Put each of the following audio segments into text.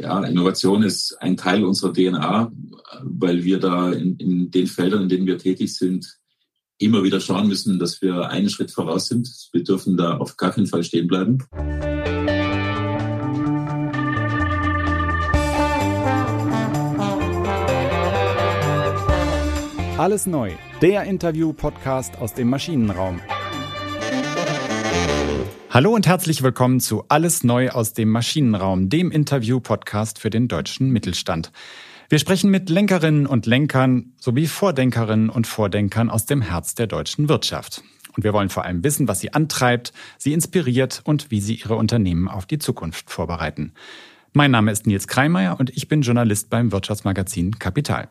Ja, Innovation ist ein Teil unserer DNA, weil wir da in, in den Feldern, in denen wir tätig sind, immer wieder schauen müssen, dass wir einen Schritt voraus sind. Wir dürfen da auf gar keinen Fall stehen bleiben. Alles neu, der Interview-Podcast aus dem Maschinenraum. Hallo und herzlich willkommen zu Alles neu aus dem Maschinenraum, dem Interview-Podcast für den deutschen Mittelstand. Wir sprechen mit Lenkerinnen und Lenkern sowie Vordenkerinnen und Vordenkern aus dem Herz der deutschen Wirtschaft. Und wir wollen vor allem wissen, was sie antreibt, sie inspiriert und wie sie ihre Unternehmen auf die Zukunft vorbereiten. Mein Name ist Nils Kreimeier und ich bin Journalist beim Wirtschaftsmagazin Kapital.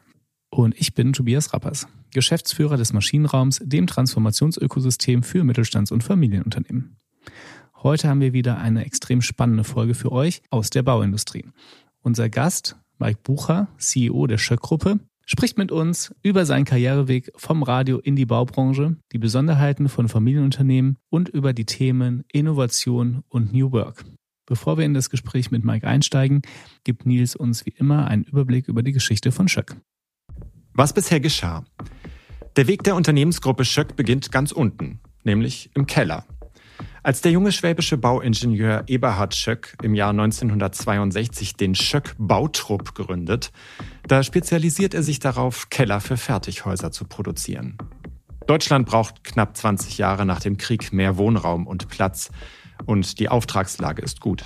Und ich bin Tobias Rappers, Geschäftsführer des Maschinenraums, dem Transformationsökosystem für Mittelstands- und Familienunternehmen. Heute haben wir wieder eine extrem spannende Folge für euch aus der Bauindustrie. Unser Gast Mike Bucher, CEO der Schöck-Gruppe, spricht mit uns über seinen Karriereweg vom Radio in die Baubranche, die Besonderheiten von Familienunternehmen und über die Themen Innovation und New Work. Bevor wir in das Gespräch mit Mike einsteigen, gibt Nils uns wie immer einen Überblick über die Geschichte von Schöck. Was bisher geschah? Der Weg der Unternehmensgruppe Schöck beginnt ganz unten, nämlich im Keller. Als der junge schwäbische Bauingenieur Eberhard Schöck im Jahr 1962 den Schöck Bautrupp gründet, da spezialisiert er sich darauf, Keller für Fertighäuser zu produzieren. Deutschland braucht knapp 20 Jahre nach dem Krieg mehr Wohnraum und Platz und die Auftragslage ist gut.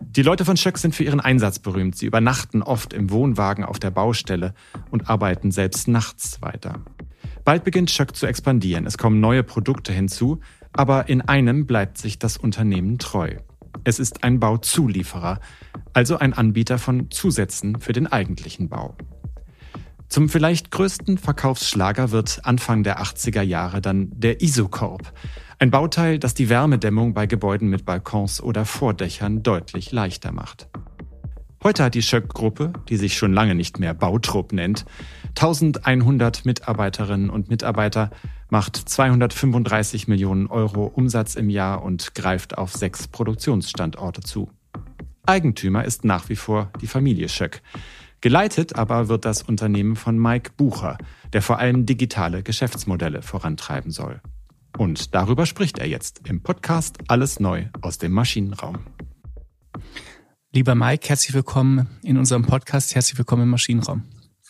Die Leute von Schöck sind für ihren Einsatz berühmt. Sie übernachten oft im Wohnwagen auf der Baustelle und arbeiten selbst nachts weiter. Bald beginnt Schöck zu expandieren. Es kommen neue Produkte hinzu, aber in einem bleibt sich das Unternehmen treu. Es ist ein Bauzulieferer, also ein Anbieter von Zusätzen für den eigentlichen Bau. Zum vielleicht größten Verkaufsschlager wird Anfang der 80er Jahre dann der Isokorb, ein Bauteil, das die Wärmedämmung bei Gebäuden mit Balkons oder Vordächern deutlich leichter macht. Heute hat die Schöck-Gruppe, die sich schon lange nicht mehr Bautrupp nennt, 1100 Mitarbeiterinnen und Mitarbeiter, macht 235 Millionen Euro Umsatz im Jahr und greift auf sechs Produktionsstandorte zu. Eigentümer ist nach wie vor die Familie Schöck. Geleitet aber wird das Unternehmen von Mike Bucher, der vor allem digitale Geschäftsmodelle vorantreiben soll. Und darüber spricht er jetzt im Podcast Alles Neu aus dem Maschinenraum. Lieber Mike, herzlich willkommen in unserem Podcast. Herzlich willkommen im Maschinenraum.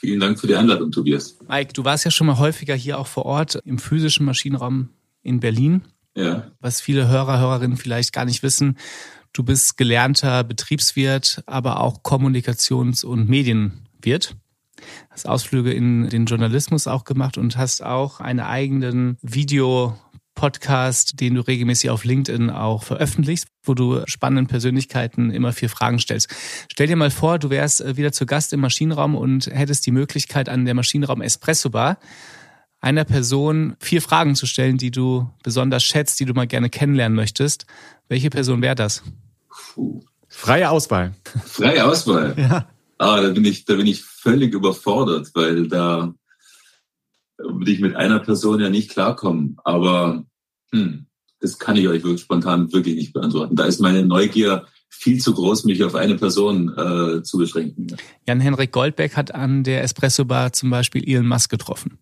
Vielen Dank für die Einladung, Tobias. Mike, du warst ja schon mal häufiger hier auch vor Ort im physischen Maschinenraum in Berlin. Ja. Was viele Hörer, Hörerinnen vielleicht gar nicht wissen. Du bist gelernter Betriebswirt, aber auch Kommunikations- und Medienwirt. Hast Ausflüge in den Journalismus auch gemacht und hast auch einen eigenen Video Podcast, den du regelmäßig auf LinkedIn auch veröffentlichst, wo du spannenden Persönlichkeiten immer vier Fragen stellst. Stell dir mal vor, du wärst äh, wieder zu Gast im Maschinenraum und hättest die Möglichkeit, an der Maschinenraum Espresso Bar einer Person vier Fragen zu stellen, die du besonders schätzt, die du mal gerne kennenlernen möchtest. Welche Person wäre das? Puh. Freie Auswahl. Freie Auswahl. ja. Ah, da bin ich, da bin ich völlig überfordert, weil da würde ich mit einer Person ja nicht klarkommen. Aber hm, das kann ich euch wirklich spontan wirklich nicht beantworten. Da ist meine Neugier viel zu groß, mich auf eine Person äh, zu beschränken. Jan-Henrik Goldbeck hat an der Espresso-Bar zum Beispiel Elon Musk getroffen.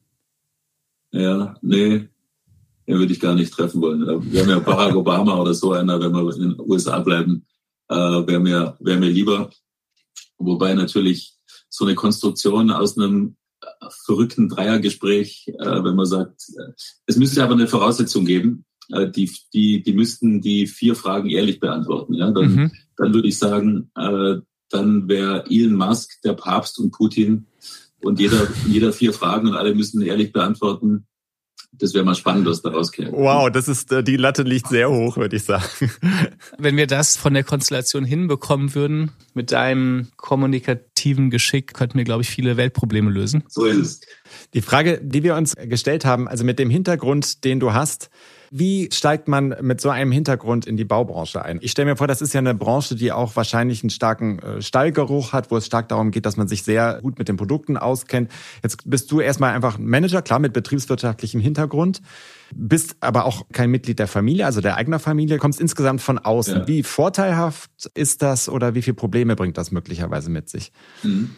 Ja, nee, den würde ich gar nicht treffen wollen. Wir haben ja Barack Obama oder so einer, wenn wir in den USA bleiben, äh, wäre mir, wär mir lieber. Wobei natürlich so eine Konstruktion aus einem verrückten Dreiergespräch, äh, wenn man sagt, äh, es müsste aber eine Voraussetzung geben, äh, die, die, die müssten die vier Fragen ehrlich beantworten. Ja? Dann, mhm. dann würde ich sagen, äh, dann wäre Elon Musk der Papst und Putin und jeder, jeder vier Fragen und alle müssen ehrlich beantworten. Das wäre mal spannend, was daraus käme. Wow, das ist, äh, die Latte liegt sehr hoch, würde ich sagen. Wenn wir das von der Konstellation hinbekommen würden, mit deinem kommunikativen Geschick, könnten wir, glaube ich, viele Weltprobleme lösen. So ist es. Die Frage, die wir uns gestellt haben, also mit dem Hintergrund, den du hast, Wie steigt man mit so einem Hintergrund in die Baubranche ein? Ich stelle mir vor, das ist ja eine Branche, die auch wahrscheinlich einen starken äh, Stallgeruch hat, wo es stark darum geht, dass man sich sehr gut mit den Produkten auskennt. Jetzt bist du erstmal einfach Manager, klar, mit betriebswirtschaftlichem Hintergrund, bist aber auch kein Mitglied der Familie, also der eigenen Familie, kommst insgesamt von außen. Ja. Wie vorteilhaft ist das oder wie viele Probleme bringt das möglicherweise mit sich? Mhm.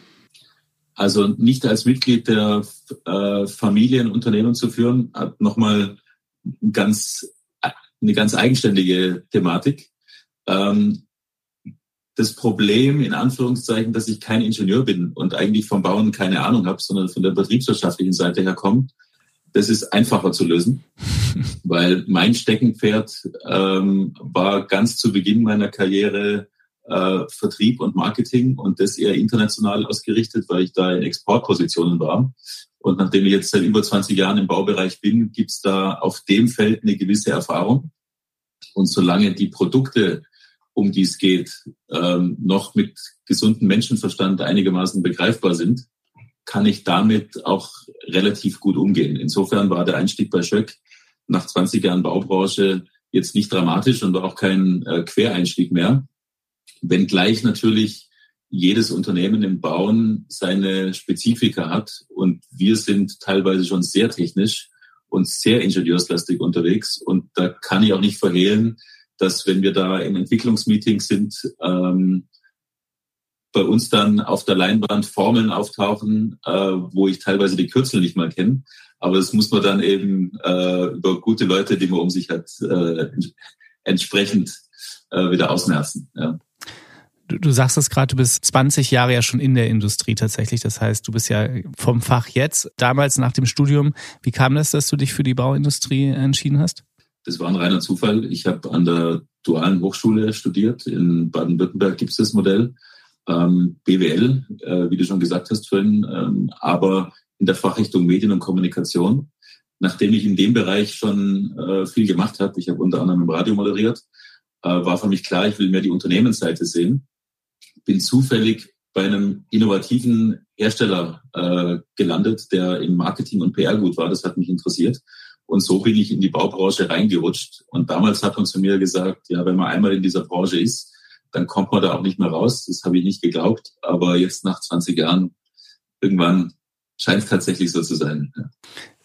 Also nicht als Mitglied der äh, Familienunternehmen zu führen, hat nochmal ganz, eine ganz eigenständige Thematik. Ähm, das Problem, in Anführungszeichen, dass ich kein Ingenieur bin und eigentlich vom Bauen keine Ahnung habe, sondern von der betriebswirtschaftlichen Seite her komme, das ist einfacher zu lösen, weil mein Steckenpferd ähm, war ganz zu Beginn meiner Karriere äh, Vertrieb und Marketing und das eher international ausgerichtet, weil ich da in Exportpositionen war. Und nachdem ich jetzt seit über 20 Jahren im Baubereich bin, gibt's da auf dem Feld eine gewisse Erfahrung. Und solange die Produkte, um die es geht, ähm, noch mit gesundem Menschenverstand einigermaßen begreifbar sind, kann ich damit auch relativ gut umgehen. Insofern war der Einstieg bei Schöck nach 20 Jahren Baubranche jetzt nicht dramatisch und war auch kein äh, Quereinstieg mehr. Wenngleich natürlich jedes Unternehmen im Bauen seine Spezifika hat und wir sind teilweise schon sehr technisch und sehr ingenieurslastig unterwegs und da kann ich auch nicht verhehlen, dass wenn wir da im Entwicklungsmeeting sind, ähm, bei uns dann auf der Leinwand Formeln auftauchen, äh, wo ich teilweise die Kürzel nicht mal kenne. Aber das muss man dann eben äh, über gute Leute, die man um sich hat, äh, entsprechend äh, wieder ausmerzen. Ja. Du, du sagst es gerade, du bist 20 Jahre ja schon in der Industrie tatsächlich. Das heißt, du bist ja vom Fach jetzt. Damals nach dem Studium, wie kam das, dass du dich für die Bauindustrie entschieden hast? Das war ein reiner Zufall. Ich habe an der Dualen Hochschule studiert. In Baden-Württemberg gibt es das Modell. Ähm, BWL, äh, wie du schon gesagt hast vorhin, ähm, aber in der Fachrichtung Medien und Kommunikation. Nachdem ich in dem Bereich schon äh, viel gemacht habe, ich habe unter anderem im Radio moderiert, äh, war für mich klar, ich will mehr die Unternehmensseite sehen bin zufällig bei einem innovativen Hersteller äh, gelandet, der im Marketing und PR gut war. Das hat mich interessiert. Und so bin ich in die Baubranche reingerutscht. Und damals hat man zu mir gesagt, ja, wenn man einmal in dieser Branche ist, dann kommt man da auch nicht mehr raus. Das habe ich nicht geglaubt. Aber jetzt nach 20 Jahren, irgendwann scheint es tatsächlich so zu sein. Ja.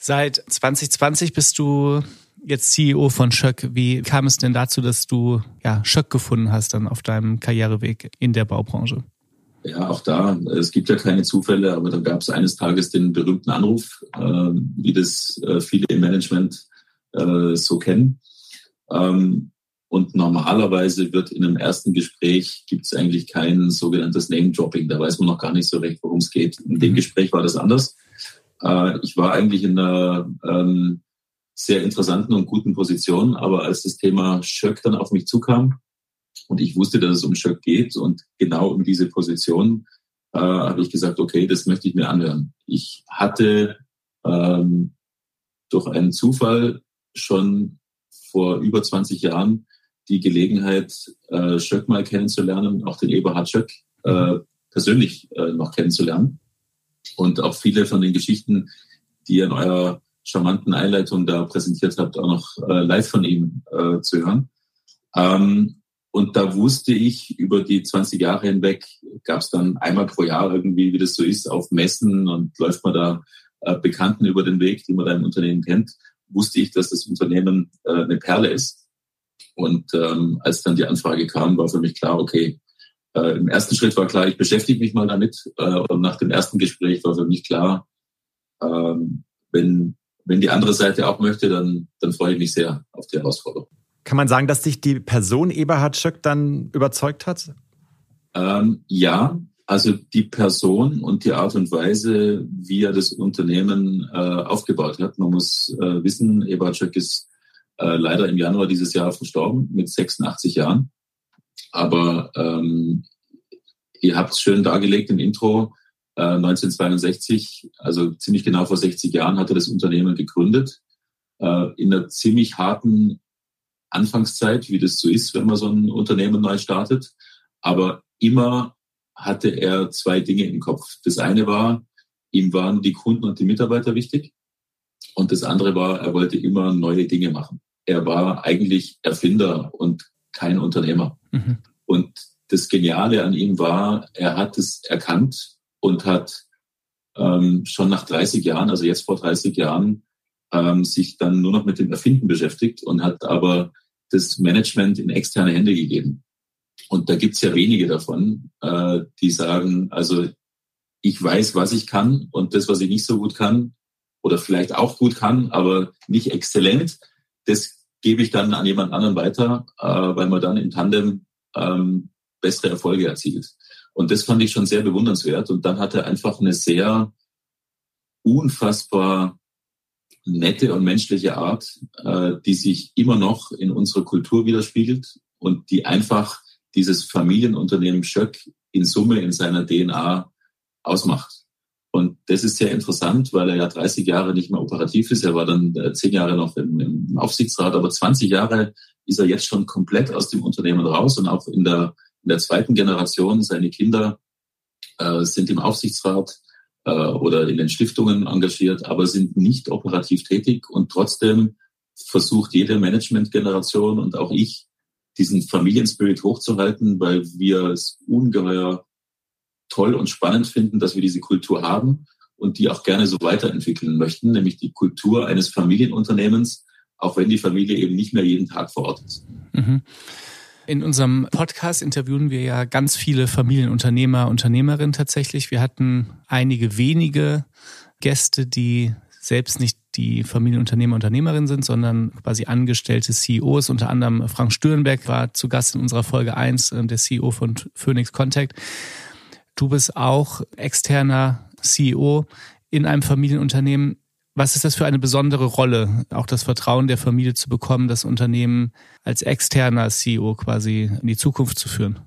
Seit 2020 bist du jetzt CEO von Schöck. Wie kam es denn dazu, dass du ja, Schöck gefunden hast dann auf deinem Karriereweg in der Baubranche? Ja, auch da, es gibt ja keine Zufälle, aber da gab es eines Tages den berühmten Anruf, äh, wie das äh, viele im Management äh, so kennen. Ähm, und normalerweise wird in einem ersten Gespräch gibt es eigentlich kein sogenanntes Name-Dropping. Da weiß man noch gar nicht so recht, worum es geht. In dem mhm. Gespräch war das anders. Äh, ich war eigentlich in einer ähm, sehr interessanten und guten Position. Aber als das Thema Schöck dann auf mich zukam und ich wusste, dass es um Schöck geht und genau um diese Position, äh, habe ich gesagt, okay, das möchte ich mir anhören. Ich hatte ähm, durch einen Zufall schon vor über 20 Jahren die Gelegenheit, äh, Schöck mal kennenzulernen, auch den Eberhard Schöck äh, persönlich äh, noch kennenzulernen. Und auch viele von den Geschichten, die ihr in eurer charmanten Einleitung da präsentiert habt, auch noch äh, live von ihm äh, zu hören. Ähm, und da wusste ich, über die 20 Jahre hinweg gab es dann einmal pro Jahr irgendwie, wie das so ist, auf Messen und läuft man da äh, Bekannten über den Weg, die man da im Unternehmen kennt, wusste ich, dass das Unternehmen äh, eine Perle ist. Und ähm, als dann die Anfrage kam, war für mich klar, okay, äh, im ersten Schritt war klar, ich beschäftige mich mal damit. Äh, und nach dem ersten Gespräch war für mich klar, ähm, wenn wenn die andere Seite auch möchte, dann, dann freue ich mich sehr auf die Herausforderung. Kann man sagen, dass dich die Person Eberhard Schöck dann überzeugt hat? Ähm, ja, also die Person und die Art und Weise, wie er das Unternehmen äh, aufgebaut hat. Man muss äh, wissen, Eberhard Schöck ist äh, leider im Januar dieses Jahr verstorben mit 86 Jahren. Aber ähm, ihr habt es schön dargelegt im Intro. 1962, äh, also ziemlich genau vor 60 Jahren, hat er das Unternehmen gegründet. Äh, in einer ziemlich harten Anfangszeit, wie das so ist, wenn man so ein Unternehmen neu startet. Aber immer hatte er zwei Dinge im Kopf. Das eine war, ihm waren die Kunden und die Mitarbeiter wichtig. Und das andere war, er wollte immer neue Dinge machen. er war eigentlich Erfinder und kein Unternehmer. Mhm. Und das Geniale an ihm war, er hat es erkannt und hat ähm, schon nach 30 Jahren, also jetzt vor 30 Jahren, ähm, sich dann nur noch mit dem Erfinden beschäftigt und hat aber das Management in externe Hände gegeben. Und da gibt's ja wenige davon, äh, die sagen, also ich weiß, was ich kann und das, was ich nicht so gut kann oder vielleicht auch gut kann, aber nicht exzellent, das gebe ich dann an jemand anderen weiter, äh, weil man dann im Tandem ähm, bessere Erfolge erzielt. Und das fand ich schon sehr bewundernswert. Und dann hat er einfach eine sehr unfassbar nette und menschliche Art, äh, die sich immer noch in unserer Kultur widerspiegelt und die einfach dieses Familienunternehmen Schöck in Summe in seiner DNA ausmacht. Und das ist sehr interessant, weil er ja 30 Jahre nicht mehr operativ ist. Er war dann äh, zehn Jahre noch im, im Aufsichtsrat, aber 20 Jahre ist er jetzt schon komplett aus dem Unternehmen raus und auch in der, in der zweiten Generation, seine Kinder äh, sind im Aufsichtsrat äh, oder in den Stiftungen engagiert, aber sind nicht operativ tätig und trotzdem versucht jede Managementgeneration und auch ich diesen Familienspirit hochzuhalten, weil wir es ungeheuer toll und spannend finden, dass wir diese Kultur haben und die auch gerne so weiterentwickeln möchten, nämlich die Kultur eines Familienunternehmens, auch wenn die Familie eben nicht mehr jeden Tag vor Ort ist. Mhm. In unserem Podcast interviewen wir ja ganz viele Familienunternehmer, Unternehmerinnen tatsächlich. Wir hatten einige wenige Gäste, die selbst nicht die Familienunternehmer, Unternehmerinnen sind, sondern quasi angestellte CEOs. Unter anderem Frank Stürenberg war zu Gast in unserer Folge 1, äh, der CEO von Phoenix Contact. Du bist auch externer CEO in einem Familienunternehmen. Was ist das für eine besondere Rolle, auch das Vertrauen der Familie zu bekommen, das Unternehmen als externer CEO quasi in die Zukunft zu führen?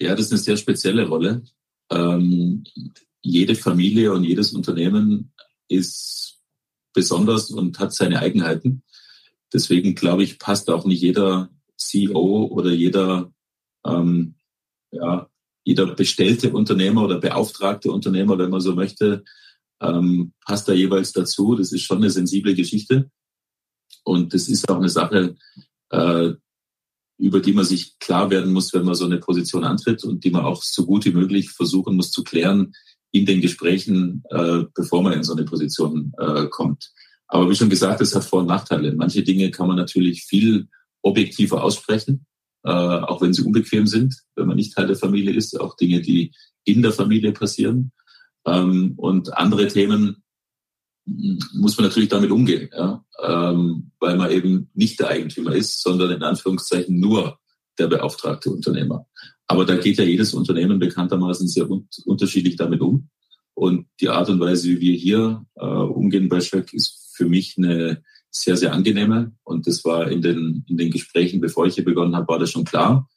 Ja, das ist eine sehr spezielle Rolle. Ähm, jede Familie und jedes Unternehmen ist besonders und hat seine Eigenheiten. Deswegen glaube ich, passt auch nicht jeder CEO oder jeder ähm, ja, jeder bestellte Unternehmer oder beauftragte Unternehmer, wenn man so möchte, ähm, passt da jeweils dazu. Das ist schon eine sensible Geschichte. Und das ist auch eine Sache, äh, über die man sich klar werden muss, wenn man so eine Position antritt und die man auch so gut wie möglich versuchen muss zu klären in den Gesprächen, äh, bevor man in so eine Position äh, kommt. Aber wie schon gesagt, es hat Vor- und Nachteile. Manche Dinge kann man natürlich viel objektiver aussprechen äh, auch wenn sie unbequem sind, wenn man nicht Teil der Familie ist, auch Dinge, die in der Familie passieren. Ähm, und andere Themen muss man natürlich damit umgehen, ja? ähm, weil man eben nicht der Eigentümer ist, sondern in Anführungszeichen nur der beauftragte Unternehmer. Aber da geht ja jedes Unternehmen bekanntermaßen sehr un unterschiedlich damit um. Und die Art und Weise, wie wir hier äh, umgehen bei Schöck, ist für mich eine sehr, sehr angenehme. Und das war in den, in den Gesprächen, bevor ich hier begonnen habe, war das schon klar.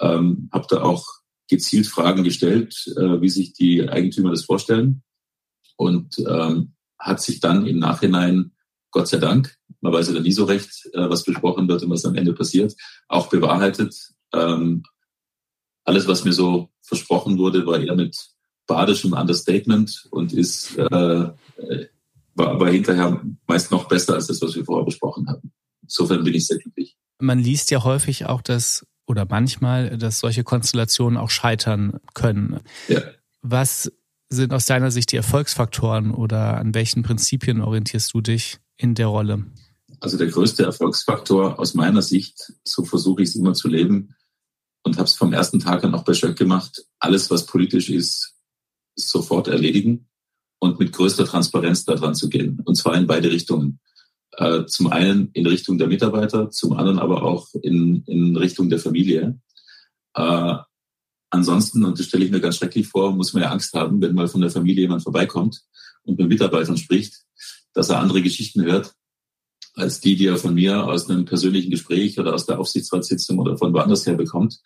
Ähm, habe da auch gezielt Fragen gestellt, äh, wie sich die Eigentümer das vorstellen. Und ähm, hat sich dann im Nachhinein, Gott sei Dank, man weiß ja dann nie so recht, äh, was besprochen wird und was am Ende passiert, auch bewahrheitet. Ähm, alles, was mir so versprochen wurde, war eher mit badischem Understatement und ist äh, war aber hinterher meist noch besser als das, was wir vorher besprochen hatten. Insofern bin ich sehr glücklich. Man liest ja häufig auch, dass oder manchmal, dass solche Konstellationen auch scheitern können. Ja. Was sind aus deiner Sicht die Erfolgsfaktoren oder an welchen Prinzipien orientierst du dich in der Rolle? Also der größte Erfolgsfaktor aus meiner Sicht, so versuche ich es immer zu leben und habe es vom ersten Tag an auch bei Schöck gemacht, alles, was politisch ist, sofort erledigen und mit größter Transparenz daran zu gehen. Und zwar in beide Richtungen. Äh, zum einen in Richtung der Mitarbeiter, zum anderen aber auch in, in Richtung der Familie. Äh, ansonsten, und das stelle ich mir ganz schrecklich vor, muss man ja Angst haben, wenn mal von der Familie jemand vorbeikommt und mit Mitarbeitern spricht, dass er andere Geschichten hört, als die, die er von mir aus einem persönlichen Gespräch oder aus der Aufsichtsratssitzung oder von woanders her bekommt.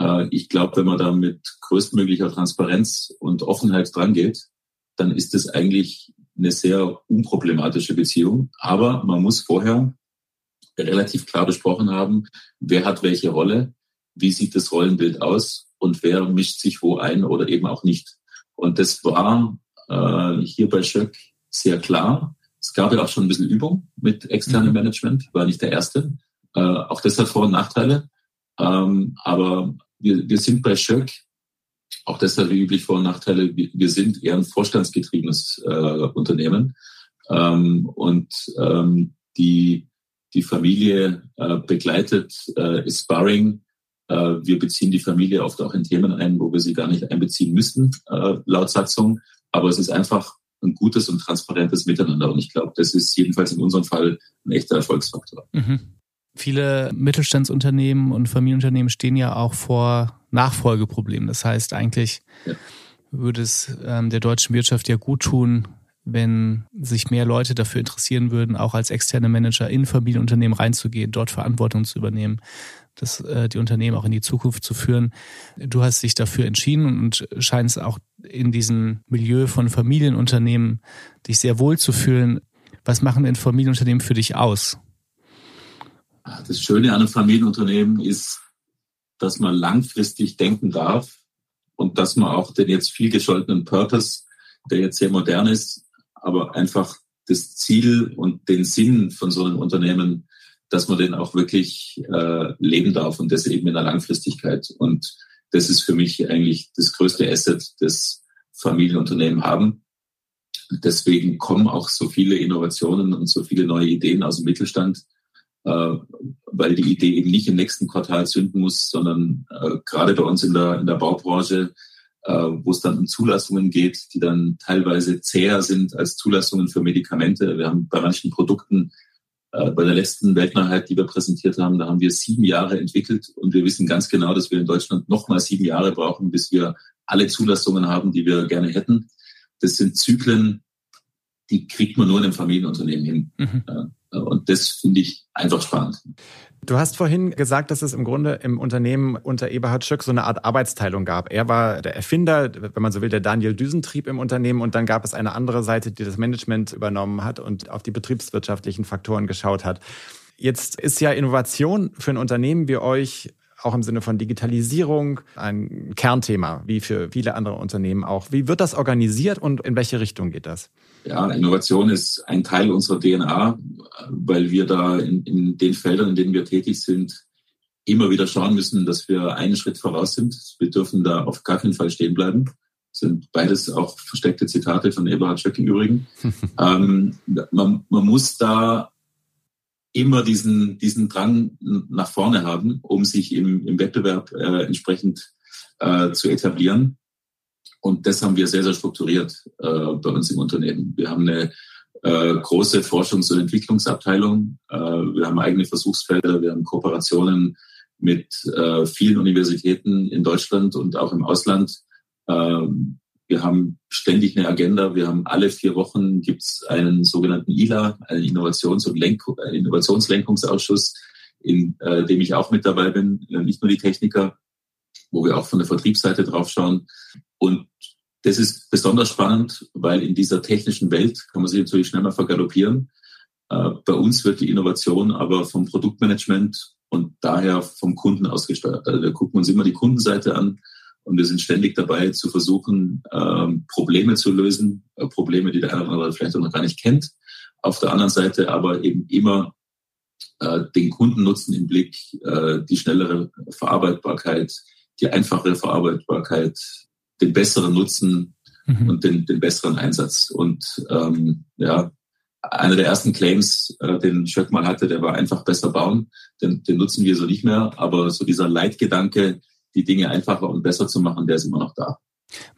Äh, ich glaube, wenn man da mit größtmöglicher Transparenz und Offenheit drangeht, dann ist es eigentlich eine sehr unproblematische Beziehung. Aber man muss vorher relativ klar besprochen haben, wer hat welche Rolle, wie sieht das Rollenbild aus und wer mischt sich wo ein oder eben auch nicht. Und das war äh, hier bei Schöck sehr klar, es gab ja auch schon ein bisschen Übung mit externem mhm. Management, war nicht der erste. Äh, auch das hat Vor- und Nachteile. Ähm, aber wir, wir sind bei Schöck, auch deshalb wie üblich Vor- und Nachteile, wir, sind eher ein vorstandsgetriebenes äh, Unternehmen. Ähm, und ähm, die, die Familie äh, begleitet äh, Sparring. Äh, wir beziehen die Familie oft auch in Themen ein, wo wir sie gar nicht einbeziehen müssten, äh, laut Satzung. Aber es ist einfach ein gutes und transparentes Miteinander. Und ich glaube, das ist jedenfalls in unserem Fall ein echter Erfolgsfaktor. Mhm. Viele Mittelstandsunternehmen und Familienunternehmen stehen ja auch vor Nachfolgeproblemen. Das heißt, eigentlich ja. würde es ähm, der deutschen Wirtschaft ja gut tun, wenn sich mehr Leute dafür interessieren würden, auch als externe Manager in Familienunternehmen reinzugehen, dort Verantwortung zu übernehmen, das, äh, die Unternehmen auch in die Zukunft zu führen. Du hast dich dafür entschieden und scheinst auch in diesem Milieu von Familienunternehmen dich sehr wohl zu fühlen. Was machen denn Familienunternehmen für dich aus? Das Schöne an einem Familienunternehmen ist, dass man langfristig denken darf und dass man auch den jetzt viel gescholtenen Purpose, der jetzt sehr modern ist, aber einfach das Ziel und den Sinn von so einem Unternehmen, dass man den auch wirklich äh, leben darf und das eben in der Langfristigkeit. Und das ist für mich eigentlich das größte Asset, das Familienunternehmen haben. Deswegen kommen auch so viele Innovationen und so viele neue Ideen aus dem Mittelstand, weil die Idee eben nicht im nächsten Quartal zünden muss, sondern äh, gerade bei uns in der, in der Baubranche äh, wo es dann um Zulassungen geht, die dann teilweise zäher sind als Zulassungen für Medikamente. Wir haben bei manchen Produkten, äh, bei der letzten Weltneuheit, die wir präsentiert haben, da haben wir sieben Jahre entwickelt und wir wissen ganz genau, dass wir in Deutschland nochmal sieben Jahre brauchen, bis wir alle Zulassungen haben, die wir gerne hätten. Das sind Zyklen, die kriegt man nur in einem Familienunternehmen hin. Mhm. Und das finde ich einfach spannend. Du hast vorhin gesagt, dass es im Grunde im Unternehmen unter Eberhard Schöck so eine Art Arbeitsteilung gab. Er war der Erfinder, wenn man so will, der Daniel Düsentrieb im Unternehmen und dann gab es eine andere Seite, die das Management übernommen hat und auf die betriebswirtschaftlichen Faktoren geschaut hat. Jetzt ist ja Innovation für ein Unternehmen wie euch auch im Sinne von Digitalisierung ein Kernthema, wie für viele andere Unternehmen auch. Wie wird das organisiert und in welche Richtung geht das? Ja, Innovation ist ein Teil unserer DNA, weil wir da in, in den Feldern, in denen wir tätig sind, immer wieder schauen müssen, dass wir einen Schritt voraus sind. Wir dürfen da auf gar keinen Fall stehen bleiben. Das sind beides auch versteckte Zitate von Eberhard Schöck im Übrigen. ähm, man, man muss da immer diesen, diesen Drang nach vorne haben, um sich im, im Wettbewerb äh, entsprechend äh, zu etablieren. Und das haben wir sehr, sehr strukturiert äh, bei uns im Unternehmen. Wir haben eine äh, große Forschungs- und Entwicklungsabteilung. Äh, wir haben eigene Versuchsfelder, wir haben Kooperationen mit äh, vielen Universitäten in Deutschland und auch im Ausland. Ähm, wir haben ständig eine Agenda. Wir haben alle vier Wochen gibt's einen sogenannten ILA, einen Innovations- und Lenk Innovationslenkungsausschuss, in äh, dem ich auch mit dabei bin, äh, nicht nur die Techniker, wo wir auch von der Vertriebsseite drauf schauen. Und das ist besonders spannend, weil in dieser technischen Welt kann man sich natürlich schnell mal vergaloppieren. Äh, bei uns wird die Innovation aber vom Produktmanagement und daher vom Kunden ausgesteuert. Also wir gucken uns immer die Kundenseite an und wir sind ständig dabei zu versuchen, ähm, Probleme zu lösen, äh, Probleme, die der eine oder andere vielleicht noch gar nicht kennt. Auf der anderen Seite aber eben immer äh, den Kundennutzen im Blick, die schnellere Verarbeitbarkeit, die einfachere Verarbeitbarkeit, den besseren Nutzen mhm. und den, den besseren Einsatz. Und ähm, ja, einer der ersten Claims, äh, den Schöck mal hatte, der war einfach besser bauen. Den, den nutzen wir so nicht mehr. Aber so dieser Leitgedanke, die Dinge einfacher und besser zu machen, der ist immer noch da.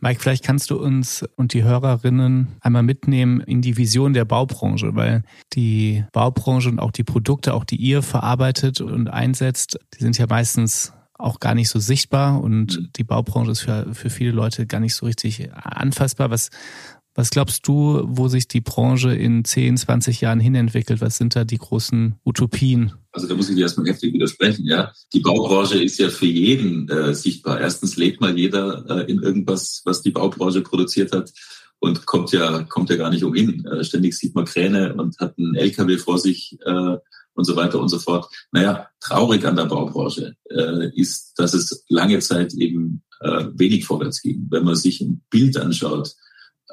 Mike, vielleicht kannst du uns und die Hörerinnen einmal mitnehmen in die Vision der Baubranche, weil die Baubranche und auch die Produkte, auch die ihr verarbeitet und einsetzt, die sind ja meistens auch gar nicht so sichtbar und mhm. die Baubranche ist für, für viele Leute gar nicht so richtig anfassbar. Was, was glaubst du, wo sich die Branche in 10, 20 Jahren hinentwickelt? Was sind da die großen Utopien? Also da muss ich dir erstmal heftig widersprechen, ja. Die Baubranche ist ja für jeden äh, sichtbar. Erstens lebt mal jeder äh, in irgendwas, was die Baubranche produziert hat und kommt ja, kommt ja gar nicht umhin. Äh, ständig sieht man Kräne und hat einen LKW vor sich äh, und so weiter und so fort. Naja, traurig an der Baubranche äh, ist, dass es lange Zeit eben äh, wenig vorwärts ging. Wenn man sich ein Bild anschaut,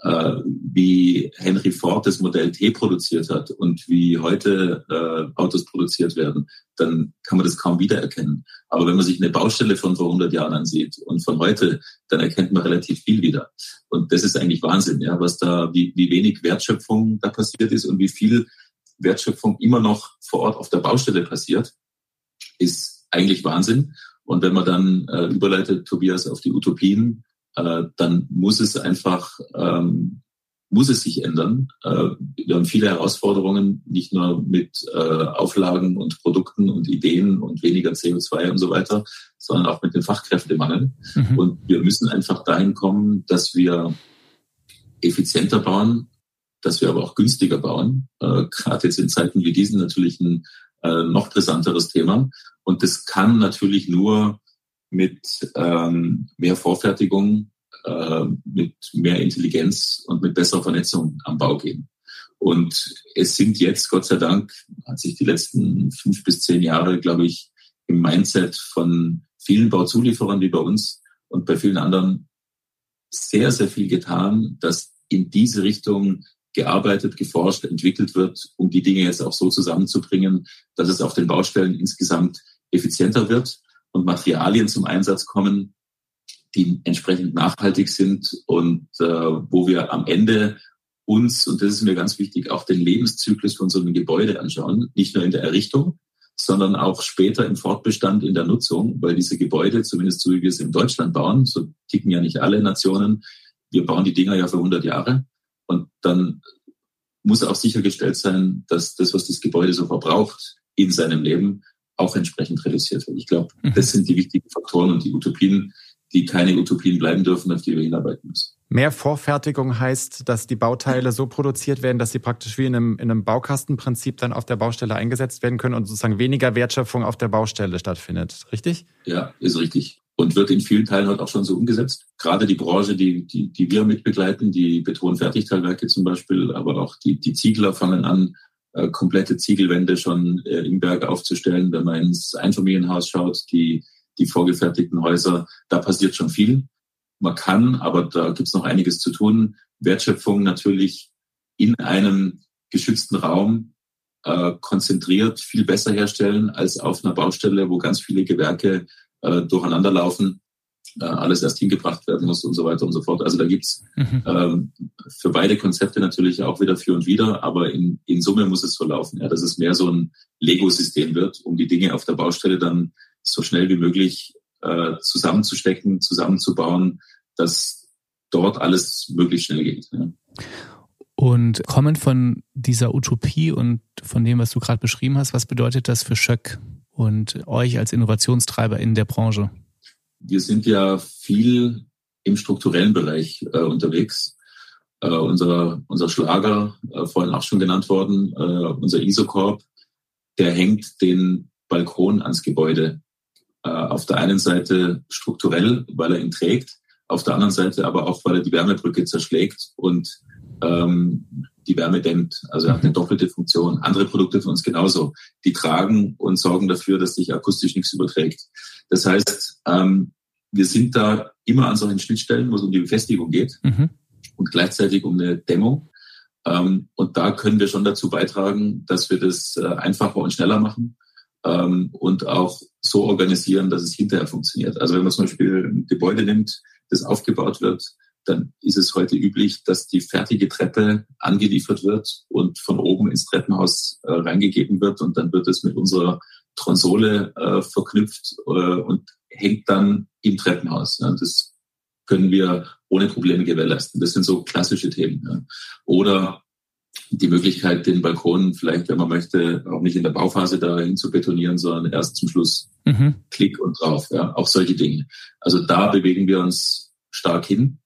äh, wie Henry Ford das Modell T produziert hat und wie heute äh, Autos produziert werden, dann kann man das kaum wiedererkennen. Aber wenn man sich eine Baustelle von vor 100 Jahren ansieht und von heute, dann erkennt man relativ viel wieder. Und das ist eigentlich Wahnsinn, ja, was da, wie, wie wenig Wertschöpfung da passiert ist und wie viel Wertschöpfung immer noch vor Ort auf der Baustelle passiert, ist eigentlich Wahnsinn. Und wenn man dann äh, überleitet, Tobias, auf die Utopien, äh, dann muss es einfach, ähm, muss es sich ändern. Äh, wir haben viele Herausforderungen, nicht nur mit äh, Auflagen und Produkten und Ideen und weniger CO2 und so weiter, sondern auch mit dem Fachkräftemangel. Mhm. Und wir müssen einfach dahin kommen, dass wir effizienter bauen, dass wir aber auch günstiger bauen. Äh, Gerade jetzt in Zeiten wie diesen natürlich ein äh, noch brisanteres Thema. Und das kann natürlich nur mit ähm, mehr Vorfertigung, äh, mit mehr Intelligenz und mit besserer Vernetzung am Bau gehen. Und es sind jetzt, Gott sei Dank, hat sich die letzten fünf bis zehn Jahre, glaube ich, im Mindset von vielen Bauzulieferern wie bei uns und bei vielen anderen sehr, sehr viel getan, dass in diese Richtung gearbeitet, geforscht, entwickelt wird, um die Dinge jetzt auch so zusammenzubringen, dass es auf den Baustellen insgesamt effizienter wird und Materialien zum Einsatz kommen, die entsprechend nachhaltig sind und äh, wo wir am Ende uns, und das ist mir ganz wichtig, auch den Lebenszyklus von so einem Gebäude anschauen, nicht nur in der Errichtung, sondern auch später im Fortbestand in der Nutzung, weil diese Gebäude, zumindest so wie wir es in Deutschland bauen, so ticken ja nicht alle Nationen, wir bauen die Dinger ja für 100 Jahre und dann muss auch sichergestellt sein, dass das, was das Gebäude so verbraucht in seinem Leben, auch entsprechend reduziert wird. Ich glaube, mhm. das sind die wichtigen Faktoren und die Utopien, die keine Utopien bleiben dürfen, auf die wir hinarbeiten müssen. Mehr Vorfertigung heißt, dass die Bauteile so produziert werden, dass sie praktisch wie in einem, in einem Baukastenprinzip dann auf der Baustelle eingesetzt werden können und sozusagen weniger Wertschöpfung auf der Baustelle stattfindet. Richtig? Ja, ist richtig. Und wird in vielen Teilen halt auch schon so umgesetzt. Gerade die Branche, die, die, die wir mitbegleiten, die Betonfertigteilwerke zum Beispiel, aber auch die, die Ziegler fangen an, äh, komplette Ziegelwände schon äh, im Berg aufzustellen. Wenn man ins Einfamilienhaus schaut, die, die vorgefertigten Häuser, da passiert schon viel. Man kann, aber da gibt es noch einiges zu tun. Wertschöpfung natürlich in einem geschützten Raum äh, konzentriert viel besser herstellen als auf einer Baustelle, wo ganz viele Gewerke äh, durcheinander laufen äh, alles erst hingebracht werden muss und so weiter und so fort. Also da gibt's mhm. ähm, für beide Konzepte natürlich auch wieder für und wieder, aber in, in Summe muss es so laufen, ja, dass es mehr so ein Lego-System wird, um die Dinge auf der Baustelle dann so schnell wie möglich äh, zusammenzustecken, zusammenzubauen, dass dort alles möglichst schnell geht. Ja. Und kommend von dieser Utopie und von dem, was du gerade beschrieben hast, was bedeutet das für Schöck und euch als Innovationstreiber in der Branche? wir sind ja viel im strukturellen Bereich äh, unterwegs. Äh, unser, unser Schlager, äh, vorhin auch schon genannt worden, äh, unser Isocorp, der hängt den Balkon ans Gebäude. Äh, auf der einen Seite strukturell, weil er ihn trägt, auf der anderen Seite aber auch, weil er die Wärmebrücke zerschlägt und ähm, die Wärme dämmt. Also er hat eine doppelte Funktion. Andere Produkte von uns genauso. Die tragen und sorgen dafür, dass sich akustisch nichts überträgt. Das heißt, ähm, wir sind da immer an solchen Schnittstellen, wo es um die Befestigung geht mhm. und gleichzeitig um eine Dämmung. Ähm, und da können wir schon dazu beitragen, dass wir das äh, einfacher und schneller machen ähm, und auch so organisieren, dass es hinterher funktioniert. Also wenn man zum Beispiel ein Gebäude nimmt, das aufgebaut wird, dann ist es heute üblich, dass die fertige Treppe angeliefert wird und von oben ins Treppenhaus äh, reingegeben wird und dann wird es mit unserer Tronsole äh, verknüpft äh, und hängt dann im Treppenhaus. Ja. Das können wir ohne Probleme gewährleisten. Das sind so klassische Themen. Ja. Oder die Möglichkeit, den Balkon vielleicht, wenn man möchte, auch nicht in der Bauphase dahin zu betonieren, sondern erst zum Schluss mhm. Klick und drauf. Ja. Auch solche Dinge. Also da bewegen wir uns stark hin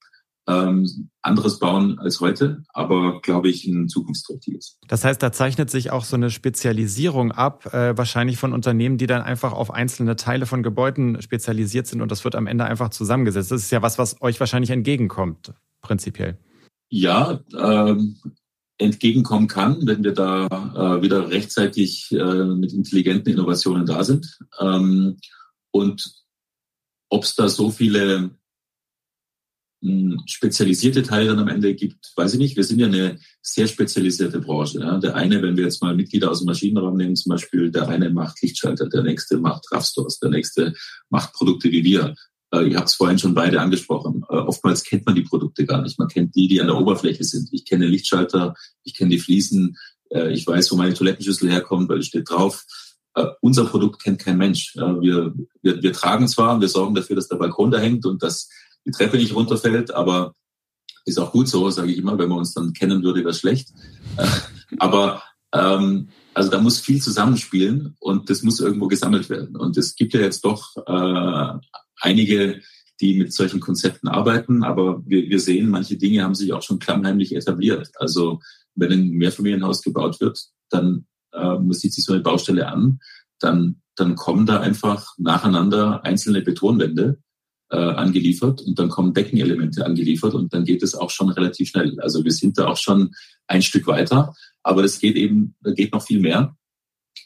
ähm, anderes bauen als heute, aber glaube ich ein zukunftsträchtiges. Das heißt, da zeichnet sich auch so eine Spezialisierung ab, äh, wahrscheinlich von Unternehmen, die dann einfach auf einzelne Teile von Gebäuden spezialisiert sind und das wird am Ende einfach zusammengesetzt. Das ist ja was, was euch wahrscheinlich entgegenkommt, prinzipiell. Ja, ähm, entgegenkommen kann, wenn wir da äh, wieder rechtzeitig äh, mit intelligenten Innovationen da sind. Ähm, und ob es da so viele spezialisierte Teile dann am Ende gibt, weiß ich nicht. Wir sind ja eine sehr spezialisierte Branche. Ja. Der eine, wenn wir jetzt mal Mitglieder aus dem Maschinenraum nehmen, zum Beispiel, der eine macht Lichtschalter, der nächste macht Raffstores, der nächste macht Produkte wie wir. Äh, ihr habt es vorhin schon beide angesprochen. Äh, oftmals kennt man die Produkte gar nicht. Man kennt die, die an der Oberfläche sind. Ich kenne Lichtschalter, ich kenne die Fliesen, äh, ich weiß, wo meine Toilettenschüssel herkommt, weil es steht drauf. Uh, unser Produkt kennt kein Mensch. Ja, wir, wir, wir tragen zwar, wir sorgen dafür, dass der Balkon da hängt und dass die Treppe nicht runterfällt, aber ist auch gut so, sage ich immer. Wenn man uns dann kennen würde, wäre schlecht. Äh, aber ähm, also da muss viel zusammenspielen und das muss irgendwo gesammelt werden. Und es gibt ja jetzt doch äh, einige, die mit solchen Konzepten arbeiten, aber wir, wir sehen, manche Dinge haben sich auch schon klammheimlich etabliert. Also wenn ein Mehrfamilienhaus gebaut wird, dann äh, man sieht sich so eine Baustelle an, dann, dann kommen da einfach nacheinander einzelne Betonwände äh, angeliefert und dann kommen Deckenelemente angeliefert und dann geht es auch schon relativ schnell. Also wir sind da auch schon ein Stück weiter, aber es geht eben, geht noch viel mehr.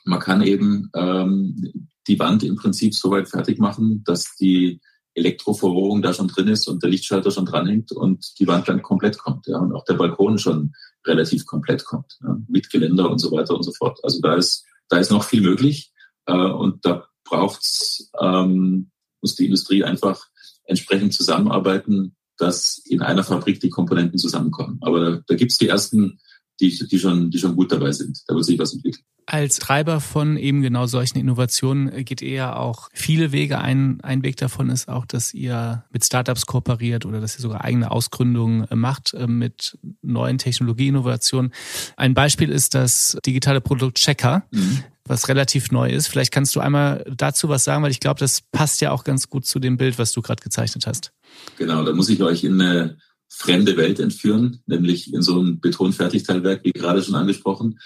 Man kann eben ähm, die Wand im Prinzip so weit fertig machen, dass die Elektroverrohrung da schon drin ist und der Lichtschalter schon dranhängt und die Wand dann komplett kommt. Ja, und auch der Balkon schon relativ komplett kommt, ja, mit Geländer und so weiter und so fort. Also da ist, da ist noch viel möglich äh, und da braucht's, ähm, muss die Industrie einfach entsprechend zusammenarbeiten, dass in einer Fabrik die Komponenten zusammenkommen. Aber da, da gibt's die ersten, die, die, schon, die schon gut dabei sind. Da wird sich was entwickeln. Als Treiber von eben genau solchen Innovationen geht ihr ja auch viele Wege. Ein, ein Weg davon ist auch, dass ihr mit Startups kooperiert oder dass ihr sogar eigene Ausgründungen äh, macht äh, mit neuen Technologieinnovationen. Ein Beispiel ist das digitale Produkt Checker. Mhm was relativ neu ist. Vielleicht kannst du einmal dazu was sagen, weil ich glaube, das passt ja auch ganz gut zu dem Bild, was du gerade gezeichnet hast. Genau, da muss ich euch in eine fremde Welt entführen, nämlich in so ein Betonfertigteilwerk, wie gerade schon angesprochen.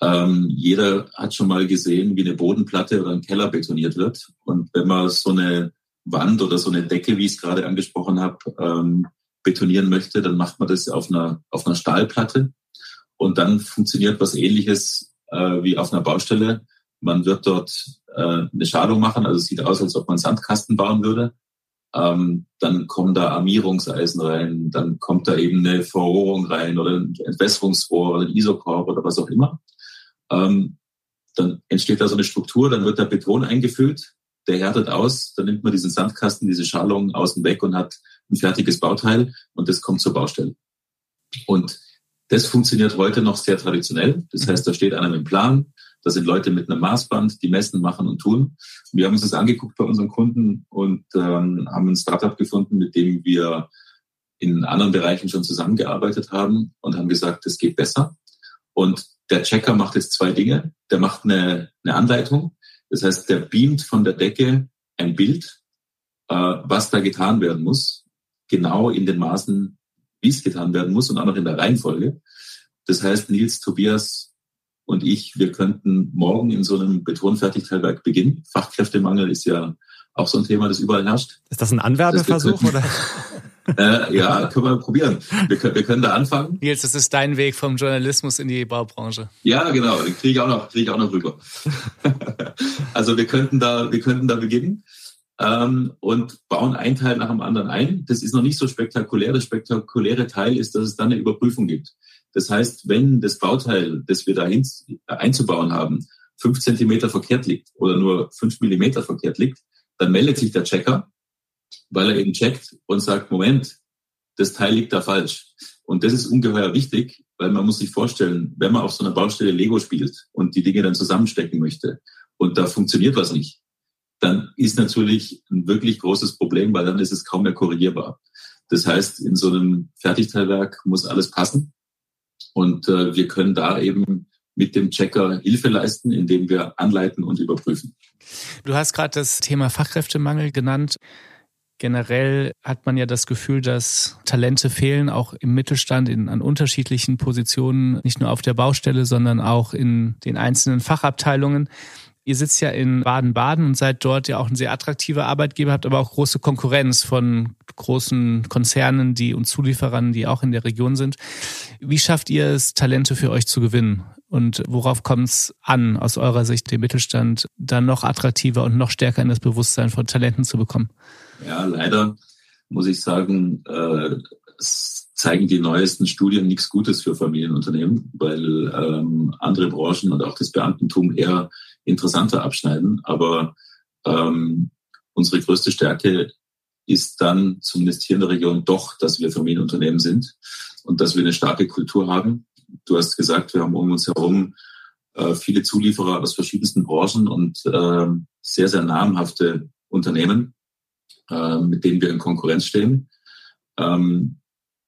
Ähm, jeder hat schon mal gesehen, wie eine Bodenplatte oder ein Keller betoniert wird. Und wenn man so eine Wand oder so eine Decke, wie ich es gerade angesprochen habe, ähm, betonieren möchte, dann macht man das auf einer, auf einer Stahlplatte. Und dann funktioniert was ähnliches äh, wie auf einer Baustelle. Man wird dort äh, eine Schadung machen, also es sieht aus, als ob man Sandkasten bauen würde. Ähm, dann kommen da Armierungseisen rein, dann kommt da eben eine Verrohrung rein oder ein Entwässerungsrohr oder ein Isokorb oder was auch immer. Ähm, dann entsteht da so eine Struktur, dann wird der Beton eingefüllt, der härtet aus, dann nimmt man diesen Sandkasten, diese Schalung außen weg und hat ein fertiges Bauteil und das kommt zur Baustelle. Und das funktioniert heute noch sehr traditionell. Das heißt, da steht einer mit dem Plan, da sind Leute mit einem Maßband, die messen, machen und tun. Wir haben uns das angeguckt bei unseren Kunden und ähm, haben ein Startup gefunden, mit dem wir in anderen Bereichen schon zusammengearbeitet haben und haben gesagt, es geht besser. Und der Checker macht jetzt zwei Dinge. Der macht eine, eine Anleitung. Das heißt, der beamt von der Decke ein Bild, äh, was da getan werden muss, genau in den Maßen, wie es getan werden muss und auch noch in der Reihenfolge. Das heißt, Nils, Tobias und ich, wir könnten morgen in so einem Betonfertigteilwerk beginnen. Fachkräftemangel ist ja auch so ein Thema, das überall herrscht. Ist das ein Anwerbeversuch oder? äh, ja, können wir probieren. Wir können, wir können da anfangen. Nils, das ist dein Weg vom Journalismus in die Baubranche. Ja, genau. Den kriege ich auch noch, kriege ich auch noch rüber. also wir könnten da, wir könnten da beginnen ähm, und bauen ein Teil nach dem anderen ein. Das ist noch nicht so spektakulär. Das spektakuläre Teil ist, dass es dann eine Überprüfung gibt. Das heißt, wenn das Bauteil, das wir da hin, einzubauen haben, fünf Zentimeter verkehrt liegt oder nur fünf Millimeter verkehrt liegt, dann meldet sich der Checker, weil er eben checkt und sagt, Moment, das Teil liegt da falsch. Und das ist ungeheuer wichtig, weil man muss sich vorstellen, wenn man auf so einer Baustelle Lego spielt und die Dinge dann zusammenstecken möchte und da funktioniert was nicht, dann ist natürlich ein wirklich großes Problem, weil dann ist es kaum mehr korrigierbar. Das heißt, in so einem Fertigteilwerk muss alles passen. Und äh, wir können da eben mit dem Checker Hilfe leisten, indem wir anleiten und überprüfen. Du hast gerade das Thema Fachkräftemangel genannt. Generell hat man ja das Gefühl, dass Talente fehlen, auch im Mittelstand in, an unterschiedlichen Positionen, nicht nur auf der Baustelle, sondern auch in den einzelnen Fachabteilungen. Ihr sitzt ja in Baden-Baden und seid dort ja auch ein sehr attraktiver Arbeitgeber, habt aber auch große Konkurrenz von großen Konzernen, die und Zulieferern, die auch in der Region sind. Wie schafft ihr es, Talente für euch zu gewinnen? Und worauf kommt es an, aus eurer Sicht, den Mittelstand dann noch attraktiver und noch stärker in das Bewusstsein von Talenten zu bekommen? Ja, leider muss ich sagen, äh, zeigen die neuesten Studien nichts Gutes für Familienunternehmen, weil ähm, andere Branchen und auch das Beamtentum eher interessanter abschneiden. Aber ähm, unsere größte Stärke ist dann, zumindest hier in der Region, doch, dass wir Familienunternehmen sind und dass wir eine starke Kultur haben. Du hast gesagt, wir haben um uns herum äh, viele Zulieferer aus verschiedensten Branchen und äh, sehr, sehr namhafte Unternehmen, äh, mit denen wir in Konkurrenz stehen. Ähm,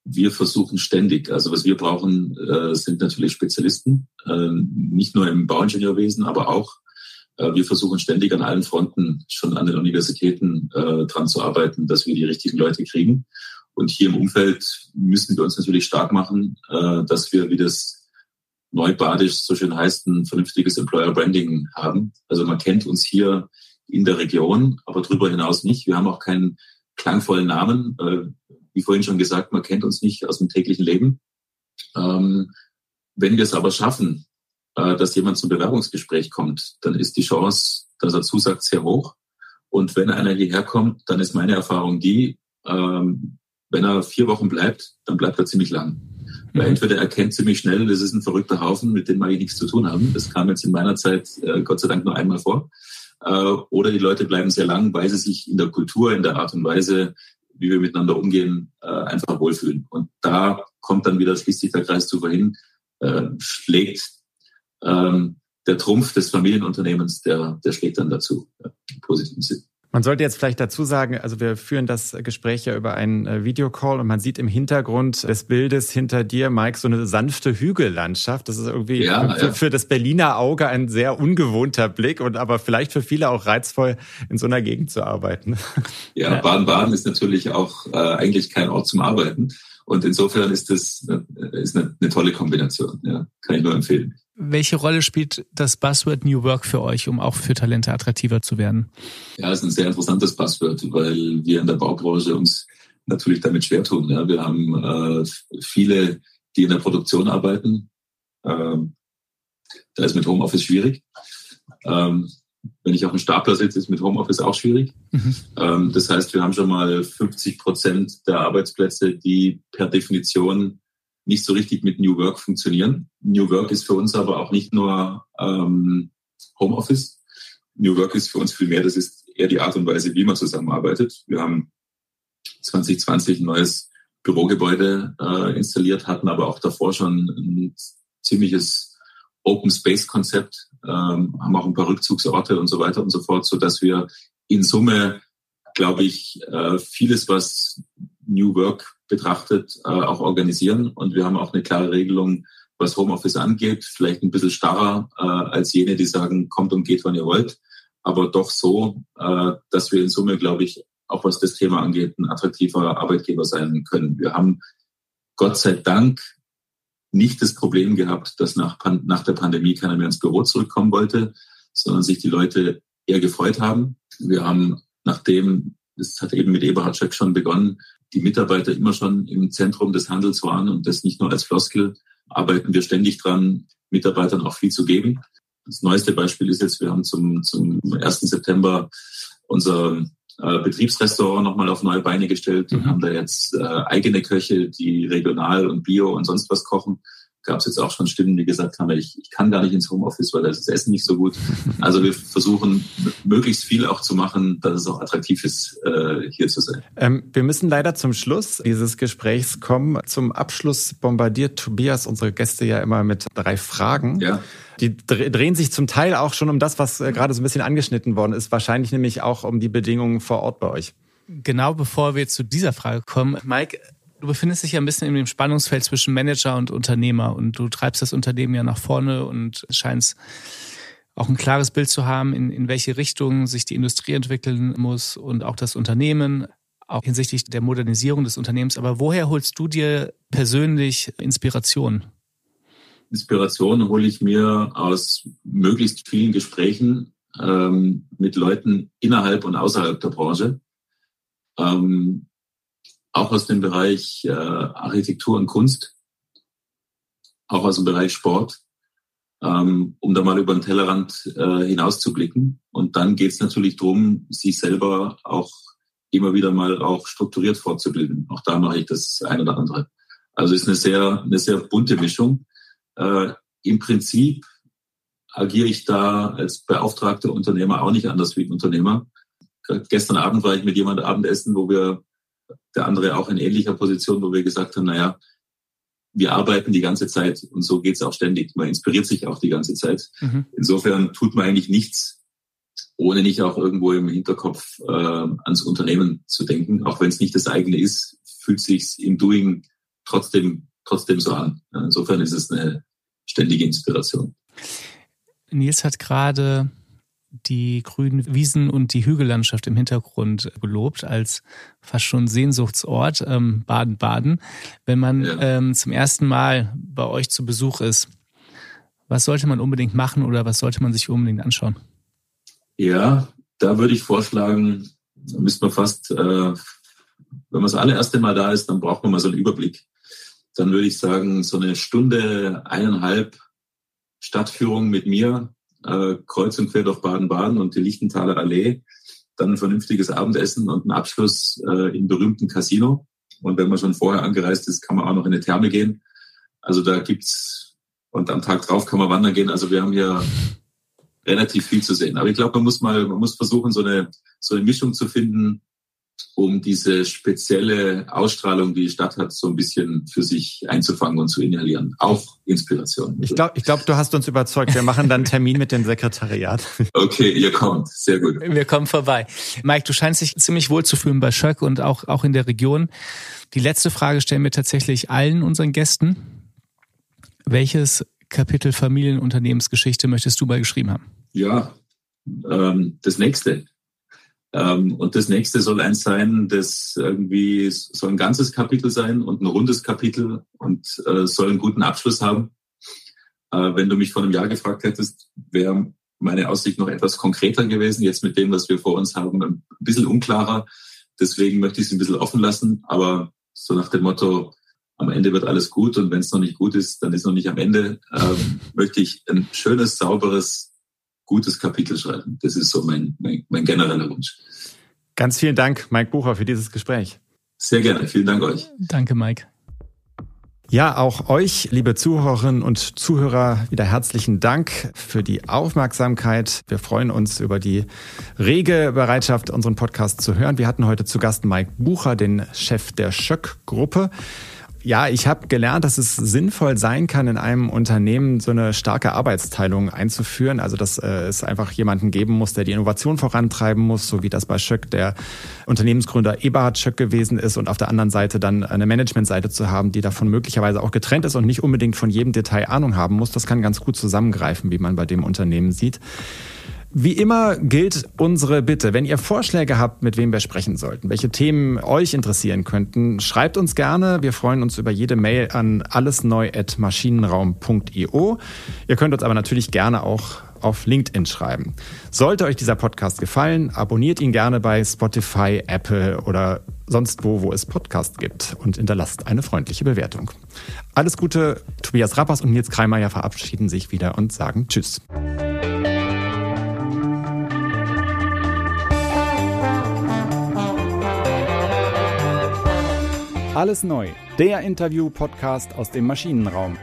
wir versuchen ständig, also was wir brauchen, äh, sind natürlich Spezialisten, äh, nicht nur im Bauingenieurwesen, aber auch wir versuchen ständig an allen Fronten schon an den Universitäten äh, dran zu arbeiten, dass wir die richtigen Leute kriegen. Und hier im Umfeld müssen wir uns natürlich stark machen, äh, dass wir, wie das neubadisch so schön heißt, ein vernünftiges Employer Branding haben. Also man kennt uns hier in der Region, aber darüber hinaus nicht. Wir haben auch keinen klangvollen Namen. Äh, wie vorhin schon gesagt, man kennt uns nicht aus dem täglichen Leben. Ähm, wenn wir es aber schaffen, äh, dass jemand zum Bewerbungsgespräch kommt, dann ist die Chance, dass er zusagt, sehr hoch. Und wenn einer hierher kommt, dann ist meine Erfahrung die, ähm, wenn er vier Wochen bleibt, dann bleibt er ziemlich lang. Weil mhm. entweder er kennt ziemlich schnell, das ist ein verrückter Haufen, mit dem mag ich nichts zu tun haben. Das kam jetzt in meiner Zeit äh, Gott sei Dank nur einmal vor. Äh, oder die Leute bleiben sehr lang, weil sie sich in der Kultur, in der Art und Weise, wie wir miteinander umgehen, äh, einfach wohlfühlen. Und da kommt dann wieder, schließt sich der Kreis zu vorhin, äh, schlägt ähm, der Trumpf des Familienunternehmens, der, der schlägt dann dazu, ja, im positiven Sinn. Man sollte jetzt vielleicht dazu sagen, also wir führen das Gespräch ja über einen äh, Videocall und man sieht im Hintergrund des Bildes hinter dir, Mike, so eine sanfte Hügellandschaft. Das ist irgendwie ja, für, ja. für, das Berliner Auge ein sehr ungewohnter Blick und aber vielleicht für viele auch reizvoll, in so einer Gegend zu arbeiten. Ja, Baden-Baden ist natürlich auch äh, eigentlich kein Ort zum Arbeiten. Und insofern ist das äh, ist eine, eine tolle Kombination. Ja, kann ich nur empfehlen. Welche Rolle spielt das Buzzword New Work für euch, um auch für Talente attraktiver zu werden? Ja, es ist ein sehr interessantes Buzzword, weil wir in der Baubranche uns natürlich damit schwer tun. Ja. Wir haben äh, viele, die in der Produktion arbeiten. Ähm, da ist mit Homeoffice schwierig. Ähm, wenn ich auf dem Stapler sitze, ist mit Homeoffice auch schwierig. Mhm. Ähm, das heißt, wir haben schon mal 50 Prozent der Arbeitsplätze, die per Definition nicht so richtig mit New Work funktionieren. New Work ist für uns aber auch nicht nur ähm, Homeoffice. New Work ist für uns viel mehr, das ist eher die Art und Weise, wie man zusammenarbeitet. Wir haben 2020 ein neues Bürogebäude äh, installiert, hatten aber auch davor schon ein ziemliches Open Space Konzept, ähm, haben auch ein paar Rückzugsorte und so weiter und so fort, so dass wir in Summe, glaube ich, äh, vieles, was New Work betrachtet, äh, auch organisieren. Und wir haben auch eine klare Regelung, was Homeoffice angeht. Vielleicht ein bisschen starrer äh, als jene, die sagen, kommt und geht, wann ihr wollt. Aber doch so, äh, dass wir in Summe, glaube ich, auch was das Thema angeht, ein attraktiver Arbeitgeber sein können. Wir haben Gott sei Dank nicht das Problem gehabt, dass nach, nach der Pandemie keiner mehr ins Büro zurückkommen wollte, sondern sich die Leute eher gefreut haben. Wir haben, nachdem, das hat eben mit Eberhard Schöck schon begonnen, die Mitarbeiter immer schon im Zentrum des Handels waren und das nicht nur als Floskel, arbeiten wir ständig dran, Mitarbeitern auch viel zu geben. Das neueste Beispiel ist jetzt, wir haben zum, zum 1. September unser äh, Betriebsrestaurant nochmal auf neue Beine gestellt und mhm. haben da jetzt äh, eigene Köche, die regional und bio und sonst was kochen gab es jetzt auch schon Stimmen, die gesagt haben, ich, ich kann gar nicht ins Homeoffice, weil da ist das Essen nicht so gut. Also wir versuchen möglichst viel auch zu machen, dass es auch attraktiv ist, äh, hier zu sein. Ähm, wir müssen leider zum Schluss dieses Gesprächs kommen. Zum Abschluss bombardiert Tobias unsere Gäste ja immer mit drei Fragen. Ja. Die drehen sich zum Teil auch schon um das, was äh, gerade so ein bisschen angeschnitten worden ist. Wahrscheinlich nämlich auch um die Bedingungen vor Ort bei euch. Genau bevor wir zu dieser Frage kommen, Mike, du befindest dich ja ein bisschen in dem Spannungsfeld zwischen Manager und Unternehmer und du treibst das Unternehmen ja nach vorne und scheinst auch ein klares Bild zu haben, in, in welche Richtung sich die Industrie entwickeln muss und auch das Unternehmen, auch hinsichtlich der Modernisierung des Unternehmens. Aber woher holst du dir persönlich Inspiration? Inspiration hole ich mir aus möglichst vielen Gesprächen ähm, mit Leuten innerhalb und außerhalb der Branche. Ähm, auch aus dem Bereich äh, Architektur und Kunst, auch aus dem Bereich Sport, ähm, um da mal über den Tellerrand äh, hinauszublicken. Und dann geht es natürlich darum, sich selber auch immer wieder mal auch strukturiert fortzubilden. Auch da mache ich das ein oder andere. Also ist eine sehr, eine sehr bunte Mischung. Äh, Im Prinzip agiere ich da als beauftragter Unternehmer auch nicht anders wie ein Unternehmer. Gestern Abend war ich mit jemandem Abendessen, wo wir, der andere auch in ähnlicher Position, wo wir gesagt haben, naja, wir arbeiten die ganze Zeit und so geht's auch ständig. Man inspiriert sich auch die ganze Zeit. Mhm. Insofern tut man eigentlich nichts, ohne nicht auch irgendwo im Hinterkopf äh, ans Unternehmen zu denken. Auch wenn es nicht das eigene ist, fühlt sich's im Doing trotzdem trotzdem so an. Insofern ist es eine ständige Inspiration. Nils hat gerade die grünen Wiesen und die Hügellandschaft im Hintergrund gelobt als fast schon Sehnsuchtsort ähm, Baden-Baden. Wenn man ja. ähm, zum ersten Mal bei euch zu Besuch ist, was sollte man unbedingt machen oder was sollte man sich unbedingt anschauen? Ja, da würde ich vorschlagen, da müsste man fast, äh, wenn man das allererste Mal da ist, dann braucht man mal so einen Überblick. Dann würde ich sagen, so eine Stunde, eineinhalb Stadtführung mit mir äh, kreuz und quer durch Baden-Baden und die Lichtenthaler Allee, dann ein vernünftiges Abendessen und einen Abschluss äh, im berühmten Casino. Und wenn man schon vorher angereist ist, kann man auch noch in eine Therme gehen. Also da gibt's und am Tag drauf kann man wandern gehen. Also wir haben hier relativ viel zu sehen. Aber ich glaube, man muss mal, man muss versuchen, so eine so eine Mischung zu finden um diese spezielle Ausstrahlung, die die Stadt hat, so ein bisschen für sich einzufangen und zu inhalieren. Auch Inspiration. Ich glaube, ich glaub, du hast uns überzeugt. Wir machen dann einen Termin mit dem Sekretariat. Okay, ihr kommt. Sehr gut. Wir kommen vorbei. Mike, du scheinst dich ziemlich wohl zu fühlen bei Schöck und auch, auch in der Region. Die letzte Frage stellen wir tatsächlich allen unseren Gästen. Welches Kapitel Familienunternehmensgeschichte möchtest du mal geschrieben haben? Ja, ähm, das nächste. Ähm, und das nächste soll eins sein, das irgendwie soll ein ganzes Kapitel sein und ein rundes Kapitel und äh, soll einen guten Abschluss haben. Äh, wenn du mich vor einem Jahr gefragt hättest, wäre meine Aussicht noch etwas konkreter gewesen. Jetzt mit dem, was wir vor uns haben, ein bisschen unklarer. Deswegen möchte ich es ein bisschen offen lassen, aber so nach dem Motto, am Ende wird alles gut und wenn es noch nicht gut ist, dann ist noch nicht am Ende, ähm, möchte ich ein schönes, sauberes gutes Kapitel schreiben. Das ist so mein, mein, mein genereller Wunsch. Ganz vielen Dank, Mike Bucher, für dieses Gespräch. Sehr gerne. Vielen Dank euch. Danke, Mike. Ja, auch euch, liebe Zuhörerinnen und Zuhörer, wieder herzlichen Dank für die Aufmerksamkeit. Wir freuen uns über die rege Bereitschaft, unseren Podcast zu hören. Wir hatten heute zu Gast Mike Bucher, den Chef der Schöck-Gruppe ja, ich habe gelernt, dass es sinnvoll sein kann, in einem Unternehmen so eine starke Arbeitsteilung einzuführen. Also dass äh, es einfach jemanden geben muss, der die Innovation vorantreiben muss, so wie das bei Schöck der Unternehmensgründer Eberhard Schöck gewesen ist und auf der anderen Seite dann eine Managementseite zu haben, die davon möglicherweise auch getrennt ist und nicht unbedingt von jedem Detail Ahnung haben muss. Das kann ganz gut zusammengreifen, wie man bei dem Unternehmen sieht. Wie immer gilt unsere Bitte, wenn ihr Vorschläge habt, mit wem wir sprechen sollten, welche Themen euch interessieren könnten, schreibt uns gerne. Wir freuen uns über jede Mail an allesneu@maschinenraum.io. Ihr könnt uns aber natürlich gerne auch auf LinkedIn schreiben. Sollte euch dieser Podcast gefallen, abonniert ihn gerne bei Spotify, Apple oder sonst wo, wo es Podcast gibt und hinterlasst eine freundliche Bewertung. Alles Gute, Tobias Rappers und Nils Kreimeier verabschieden sich wieder und sagen Tschüss. Alles neu, der Interview-Podcast aus dem Maschinenraum.